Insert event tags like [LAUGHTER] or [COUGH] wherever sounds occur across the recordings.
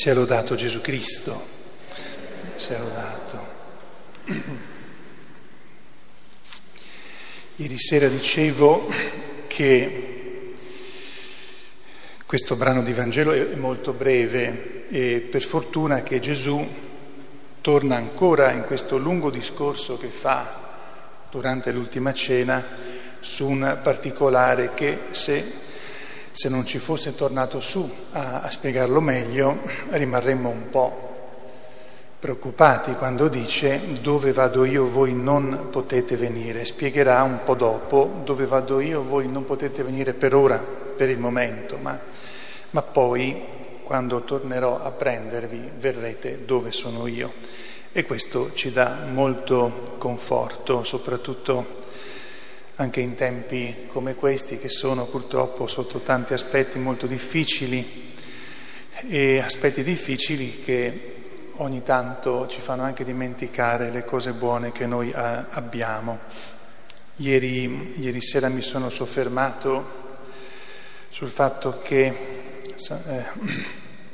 Sia lodato Gesù Cristo, sia lodato. [CLEARS THROAT] Ieri sera dicevo che questo brano di Vangelo è molto breve e per fortuna che Gesù torna ancora in questo lungo discorso che fa durante l'ultima cena su un particolare che se se non ci fosse tornato su a, a spiegarlo meglio, rimarremmo un po' preoccupati quando dice dove vado io voi non potete venire. Spiegherà un po' dopo dove vado io voi non potete venire per ora, per il momento, ma, ma poi quando tornerò a prendervi verrete dove sono io. E questo ci dà molto conforto, soprattutto anche in tempi come questi che sono purtroppo sotto tanti aspetti molto difficili e aspetti difficili che ogni tanto ci fanno anche dimenticare le cose buone che noi eh, abbiamo. Ieri, ieri sera mi sono soffermato sul fatto che eh,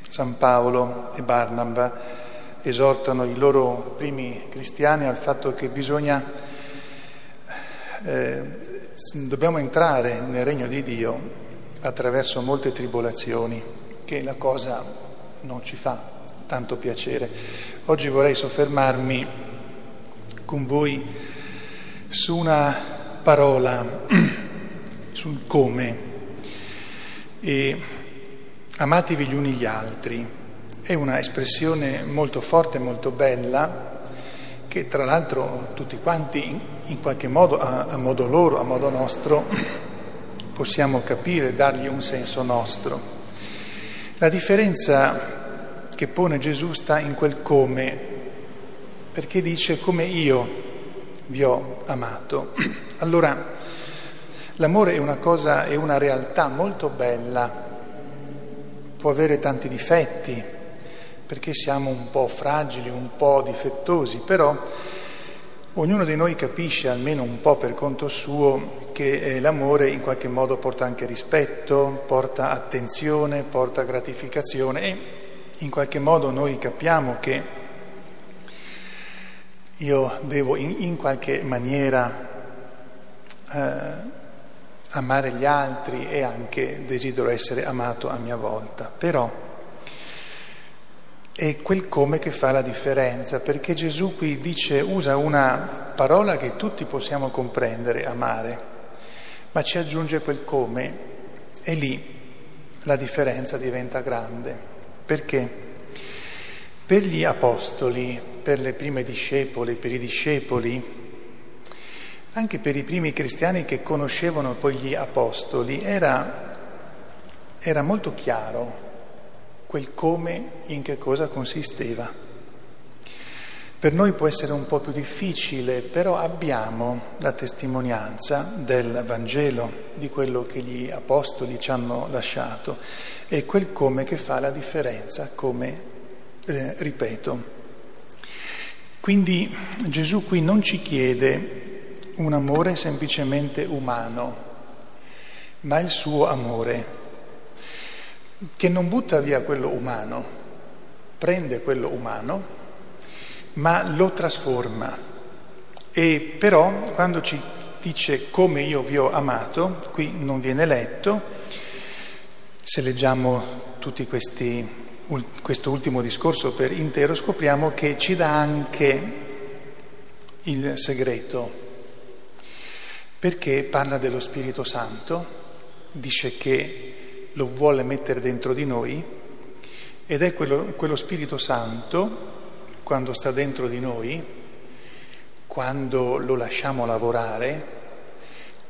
San Paolo e Barnaba esortano i loro primi cristiani al fatto che bisogna eh, dobbiamo entrare nel regno di Dio attraverso molte tribolazioni, che la cosa non ci fa tanto piacere. Oggi vorrei soffermarmi con voi su una parola, [CLEARS THROAT] sul come. E amatevi gli uni gli altri. È una espressione molto forte, molto bella, che tra l'altro tutti quanti in, in qualche modo, a, a, modo loro, a modo nostro, possiamo capire, dargli un senso nostro. La differenza che pone Gesù sta in quel come, perché dice come io vi ho amato. [CLEARS THROAT] Allora, l'amore è una cosa, è una realtà molto bella, può avere tanti difetti, perché siamo un po' fragili, un po' difettosi, però ognuno di noi capisce almeno un po' per conto suo che eh, l'amore in qualche modo porta anche rispetto, porta attenzione, porta gratificazione e in qualche modo noi capiamo che io devo in, in qualche maniera eh, amare gli altri e anche desidero essere amato a mia volta, però è quel come che fa la differenza, perché Gesù qui dice, usa una parola che tutti possiamo comprendere, amare, ma ci aggiunge quel come e lì la differenza diventa grande. Perché? Per gli apostoli, per le prime discepole, per i discepoli, anche per i primi cristiani che conoscevano poi gli apostoli, era, era molto chiaro quel come in che cosa consisteva. Per noi può essere un po' più difficile, però abbiamo la testimonianza del Vangelo, di quello che gli apostoli ci hanno lasciato, e quel come che fa la differenza, come eh, ripeto. Quindi Gesù qui non ci chiede un amore semplicemente umano, ma il suo amore che non butta via quello umano, prende quello umano, ma lo trasforma. E però quando ci dice come io vi ho amato, qui non viene letto, se leggiamo tutti questi, questo ultimo discorso per intero scopriamo che ci dà anche il segreto, perché parla dello Spirito Santo, dice che lo vuole mettere dentro di noi ed è quello, quello Spirito Santo, quando sta dentro di noi, quando lo lasciamo lavorare,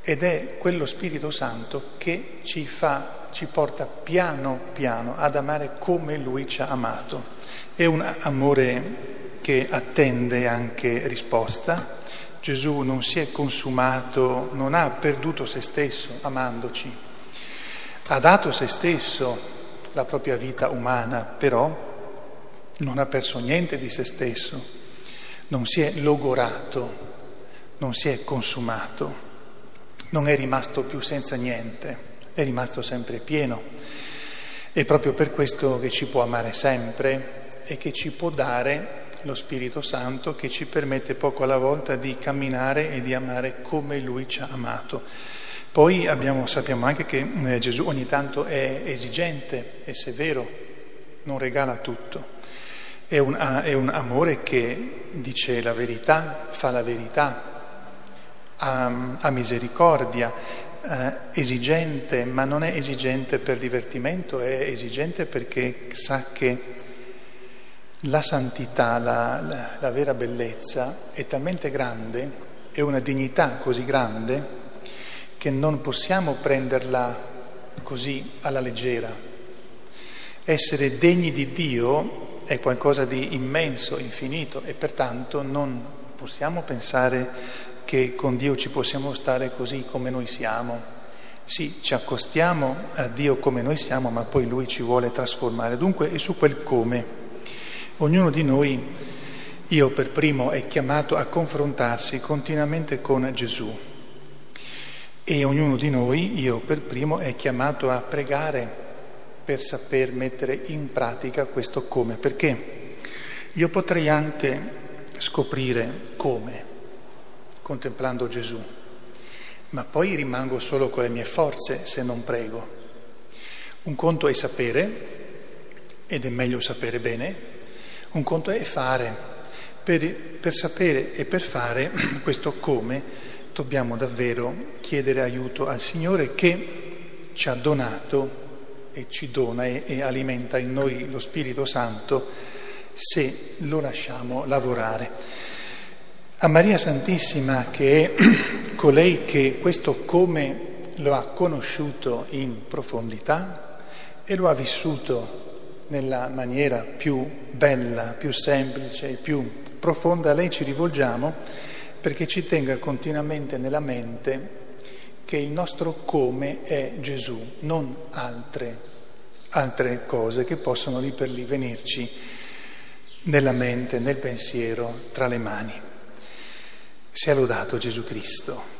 ed è quello Spirito Santo che ci fa, ci porta piano piano ad amare come Lui ci ha amato. È un amore che attende anche risposta. Gesù non si è consumato, non ha perduto se stesso amandoci, ha dato se stesso la propria vita umana, però non ha perso niente di se stesso, non si è logorato, non si è consumato, non è rimasto più senza niente, è rimasto sempre pieno. È proprio per questo che ci può amare sempre e che ci può dare lo Spirito Santo che ci permette poco alla volta di camminare e di amare come Lui ci ha amato. Poi abbiamo, sappiamo anche che eh, Gesù ogni tanto è esigente, è severo, non regala tutto. È un, è un amore che dice la verità, fa la verità, ha, ha misericordia, eh, esigente, ma non è esigente per divertimento, è esigente perché sa che la santità, la, la, la vera bellezza è talmente grande, è una dignità così grande che non possiamo prenderla così alla leggera. Essere degni di Dio è qualcosa di immenso, infinito e pertanto non possiamo pensare che con Dio ci possiamo stare così come noi siamo. Sì, ci accostiamo a Dio come noi siamo, ma poi Lui ci vuole trasformare. Dunque è su quel come. Ognuno di noi, io per primo, è chiamato a confrontarsi continuamente con Gesù e ognuno di noi, io per primo, è chiamato a pregare per saper mettere in pratica questo come. Perché io potrei anche scoprire come, contemplando Gesù, ma poi rimango solo con le mie forze se non prego. Un conto è sapere, ed è meglio sapere bene, un conto è fare. Per, per sapere e per fare [CLEARS THROAT] questo come dobbiamo davvero chiedere aiuto al Signore che ci ha donato e ci dona e, e alimenta in noi lo Spirito Santo se lo lasciamo lavorare. A Maria Santissima, che è [CLEARS THROAT] colei che questo come lo ha conosciuto in profondità e lo ha vissuto nella maniera più bella, più semplice e più profonda, a lei ci rivolgiamo perché ci tenga continuamente nella mente che il nostro come è Gesù, non altre, altre cose che possono lì per lì venirci nella mente, nel pensiero, tra le mani. Sia lodato Gesù Cristo.